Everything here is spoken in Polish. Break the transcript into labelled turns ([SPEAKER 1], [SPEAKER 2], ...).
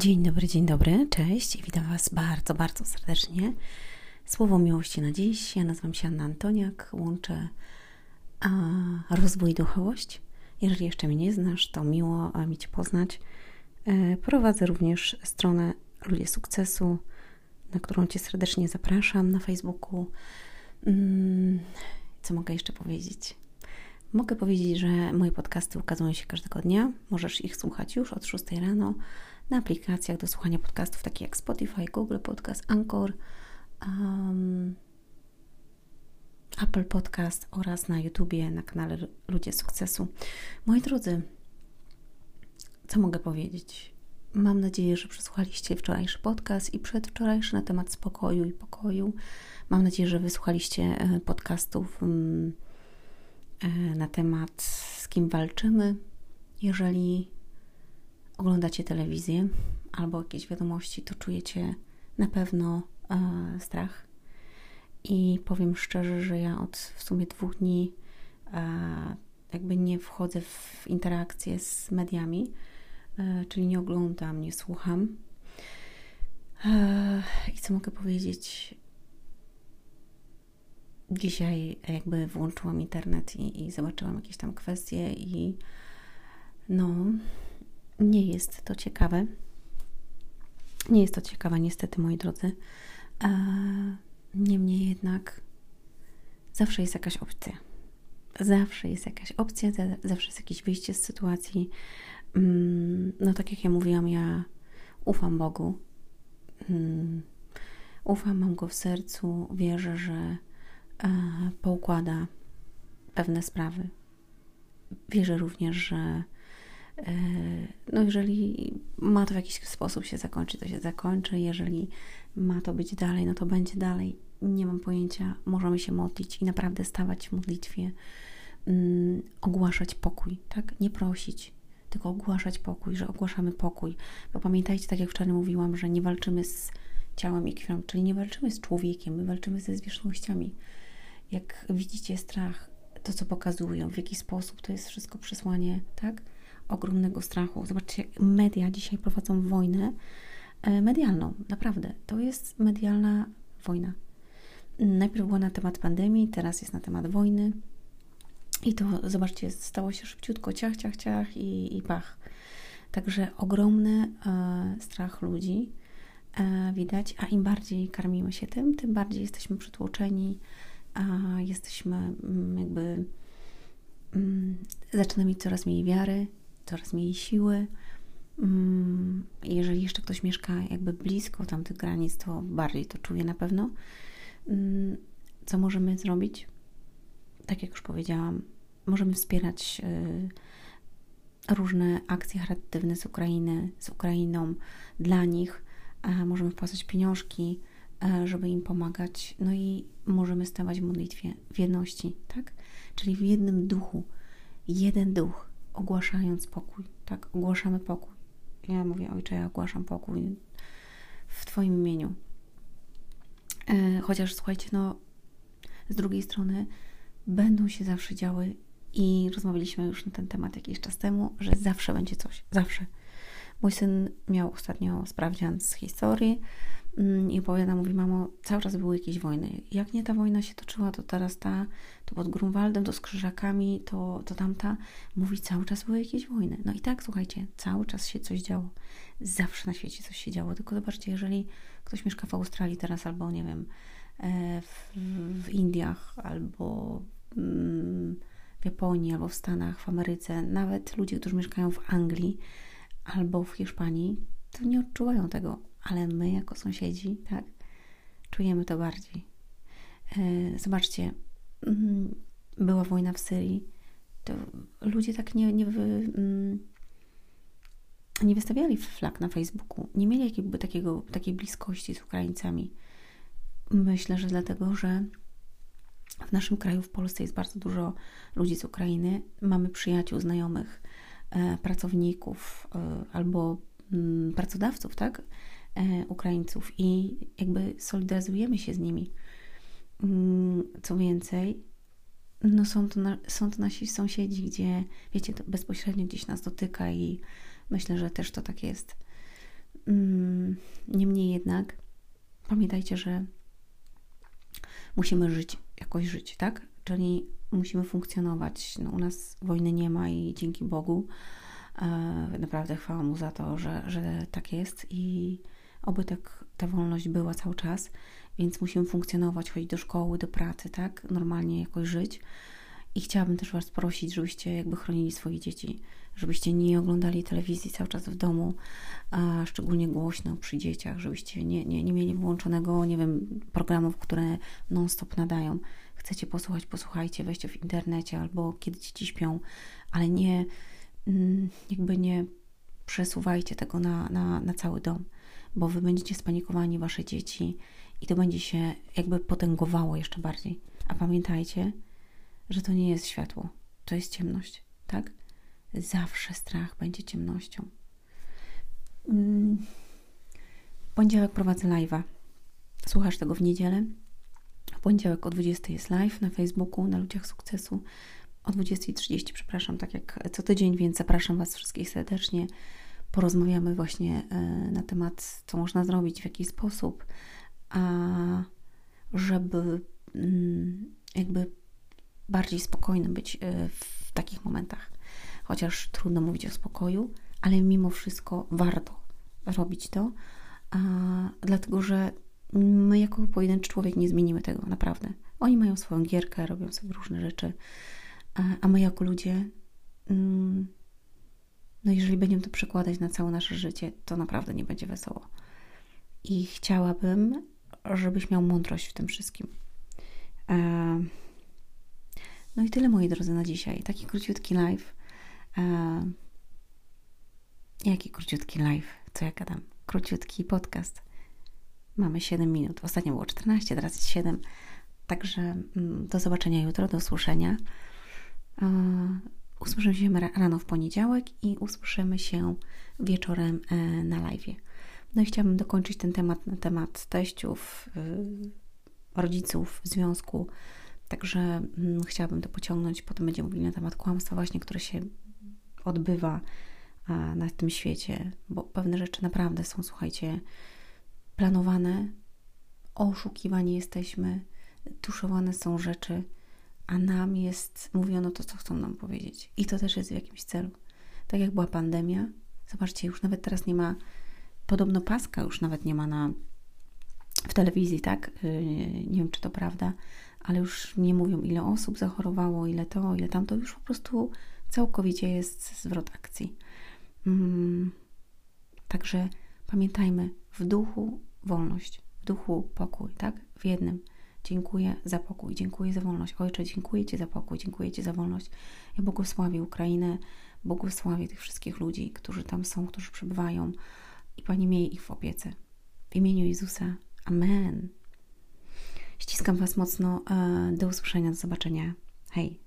[SPEAKER 1] Dzień dobry, dzień dobry, cześć witam Was bardzo, bardzo serdecznie. Słowo miłości na dziś. Ja nazywam się Anna Antoniak, łączę a, rozwój duchowość. Jeżeli jeszcze mnie nie znasz, to miło mi Cię poznać. E, prowadzę również stronę Ludzie Sukcesu, na którą Cię serdecznie zapraszam na Facebooku. Mm, co mogę jeszcze powiedzieć? Mogę powiedzieć, że moje podcasty ukazują się każdego dnia. Możesz ich słuchać już od 6 rano na aplikacjach do słuchania podcastów takich jak Spotify, Google Podcast, Anchor, um, Apple Podcast oraz na YouTubie, na kanale Ludzie Sukcesu. Moi drodzy, co mogę powiedzieć? Mam nadzieję, że przesłuchaliście wczorajszy podcast i przedwczorajszy na temat spokoju i pokoju. Mam nadzieję, że wysłuchaliście e, podcastów mm, e, na temat z kim walczymy. Jeżeli oglądacie telewizję albo jakieś wiadomości, to czujecie na pewno e, strach. I powiem szczerze, że ja od w sumie dwóch dni e, jakby nie wchodzę w interakcję z mediami, e, czyli nie oglądam, nie słucham. E, I co mogę powiedzieć? Dzisiaj jakby włączyłam internet i, i zobaczyłam jakieś tam kwestie i no, nie jest to ciekawe. Nie jest to ciekawe, niestety, moi drodzy. Niemniej jednak zawsze jest jakaś opcja. Zawsze jest jakaś opcja, zawsze jest jakieś wyjście z sytuacji. Mm, no, tak jak ja mówiłam, ja ufam Bogu. Mm, ufam, mam go w sercu, wierzę, że poukłada pewne sprawy. Wierzę również, że E, no jeżeli ma to w jakiś sposób się zakończyć, to się zakończy. Jeżeli ma to być dalej, no to będzie dalej. Nie mam pojęcia. Możemy się modlić i naprawdę stawać w modlitwie, um, ogłaszać pokój, tak? Nie prosić, tylko ogłaszać pokój, że ogłaszamy pokój. Bo pamiętajcie, tak jak wczoraj mówiłam, że nie walczymy z ciałem i krwią, czyli nie walczymy z człowiekiem, my walczymy ze zwierzchnościami. Jak widzicie strach, to co pokazują, w jaki sposób to jest wszystko przesłanie, tak? Ogromnego strachu. Zobaczcie, media dzisiaj prowadzą wojnę e, medialną. Naprawdę, to jest medialna wojna. Najpierw była na temat pandemii, teraz jest na temat wojny. I to, zobaczcie, stało się szybciutko, ciach, ciach, ciach i, i pach. Także ogromny e, strach ludzi e, widać, a im bardziej karmimy się tym, tym bardziej jesteśmy przytłoczeni, a jesteśmy mm, jakby mm, zaczynamy mieć coraz mniej wiary, coraz mniej siły. Mm, jeżeli jeszcze ktoś mieszka jakby blisko tamtych granic, to bardziej to czuje na pewno. Mm, co możemy zrobić? Tak jak już powiedziałam, możemy wspierać y, różne akcje charytatywne z Ukrainy, z Ukrainą dla nich. Możemy wpłacać pieniążki, żeby im pomagać. No i możemy stawać w modlitwie, w jedności, tak? Czyli w jednym duchu. Jeden duch ogłaszając pokój, tak? Ogłaszamy pokój. Ja mówię, ojcze, ja ogłaszam pokój w Twoim imieniu. E, chociaż słuchajcie, no, z drugiej strony będą się zawsze działy i rozmawialiśmy już na ten temat jakiś czas temu, że zawsze będzie coś, zawsze. Mój syn miał ostatnio sprawdzian z historii i opowiada, mówi, mamo, cały czas były jakieś wojny. Jak nie ta wojna się toczyła, to teraz ta, to pod Grunwaldem, to z Krzyżakami, to, to tamta. Mówi, cały czas były jakieś wojny. No i tak, słuchajcie, cały czas się coś działo. Zawsze na świecie coś się działo. Tylko zobaczcie, jeżeli ktoś mieszka w Australii teraz, albo nie wiem, e, w, w Indiach, albo mm, w Japonii, albo w Stanach, w Ameryce, nawet ludzie, którzy mieszkają w Anglii albo w Hiszpanii, to nie odczuwają tego ale my jako sąsiedzi, tak, czujemy to bardziej. E, zobaczcie, mm, była wojna w Syrii, to ludzie tak nie, nie, wy, mm, nie wystawiali flag na Facebooku, nie mieli jakby takiego, takiej bliskości z Ukraińcami. Myślę, że dlatego, że w naszym kraju, w Polsce jest bardzo dużo ludzi z Ukrainy. Mamy przyjaciół, znajomych, e, pracowników e, albo mm, pracodawców, tak? E, Ukraińców i jakby solidaryzujemy się z nimi. Mm, co więcej, no są, to na, są to nasi sąsiedzi, gdzie, wiecie, to bezpośrednio gdzieś nas dotyka i myślę, że też to tak jest. Mm, niemniej jednak pamiętajcie, że musimy żyć, jakoś żyć, tak? Czyli musimy funkcjonować. No, u nas wojny nie ma i dzięki Bogu naprawdę chwała Mu za to, że, że tak jest i oby tak ta wolność była cały czas, więc musimy funkcjonować, chodzić do szkoły, do pracy, tak? Normalnie jakoś żyć. I chciałabym też Was prosić, żebyście jakby chronili swoje dzieci, żebyście nie oglądali telewizji cały czas w domu, a szczególnie głośno przy dzieciach, żebyście nie, nie, nie mieli włączonego, nie wiem, programów, które non-stop nadają. Chcecie posłuchać, posłuchajcie, weźcie w internecie albo kiedy dzieci śpią, ale nie, jakby nie przesuwajcie tego na, na, na cały dom, bo Wy będziecie spanikowani, Wasze dzieci i to będzie się jakby potęgowało jeszcze bardziej. A pamiętajcie, że to nie jest światło, to jest ciemność, tak? Zawsze strach będzie ciemnością. Mm. W poniedziałek prowadzę live'a. Słuchasz tego w niedzielę. W poniedziałek o 20 jest live na Facebooku, na Ludziach Sukcesu. O 20.30, przepraszam, tak jak co tydzień, więc zapraszam Was wszystkich serdecznie. Porozmawiamy właśnie e, na temat, co można zrobić, w jaki sposób, a żeby mm, jakby bardziej spokojnym być e, w takich momentach. Chociaż trudno mówić o spokoju, ale mimo wszystko warto robić to, a, dlatego że my jako pojedynczy człowiek nie zmienimy tego, naprawdę. Oni mają swoją gierkę, robią sobie różne rzeczy, a, my jako ludzie, mm, no jeżeli będziemy to przekładać na całe nasze życie, to naprawdę nie będzie wesoło. I chciałabym, żebyś miał mądrość w tym wszystkim. E, no i tyle, moi drodzy, na dzisiaj. Taki króciutki live. E, jaki króciutki live? Co ja gadam? Króciutki podcast. Mamy 7 minut. Ostatnio było 14, teraz jest 7. Także mm, do zobaczenia jutro, do usłyszenia. Usłyszymy się rano w poniedziałek i usłyszymy się wieczorem e, na live. No i chciałabym dokończyć ten temat na temat teściów, y, rodziców w związku Także hmm, chciałabym to pociągnąć. Potem będziemy mówili na temat kłamstwa, właśnie, które się odbywa na tym świecie, bo pewne rzeczy naprawdę są, słuchajcie, planowane, oszukiwani jesteśmy, tuszowane są rzeczy, a nam jest mówiono to, co chcą nam powiedzieć. I to też jest w jakimś celu. Tak jak była pandemia, zobaczcie, już nawet teraz nie ma, podobno paska już nawet nie ma na, w telewizji, tak? Yy, nie wiem, czy to prawda, ale już nie mówią, ile osób zachorowało, ile to, ile tamto, już po prostu całkowicie jest zwrot akcji. Mm. Także pamiętajmy, w duchu wolność, w duchu pokój, tak? W jednym. Dziękuję za pokój, dziękuję za wolność. Ojcze, dziękuję Ci za pokój, dziękuję Ci za wolność. Ja błogosławię Ukrainę, błogosławię tych wszystkich ludzi, którzy tam są, którzy przebywają i Pani miej ich w opiece. W imieniu Jezusa. Amen. Ściskam Was mocno. E, do usłyszenia, do zobaczenia. Hej.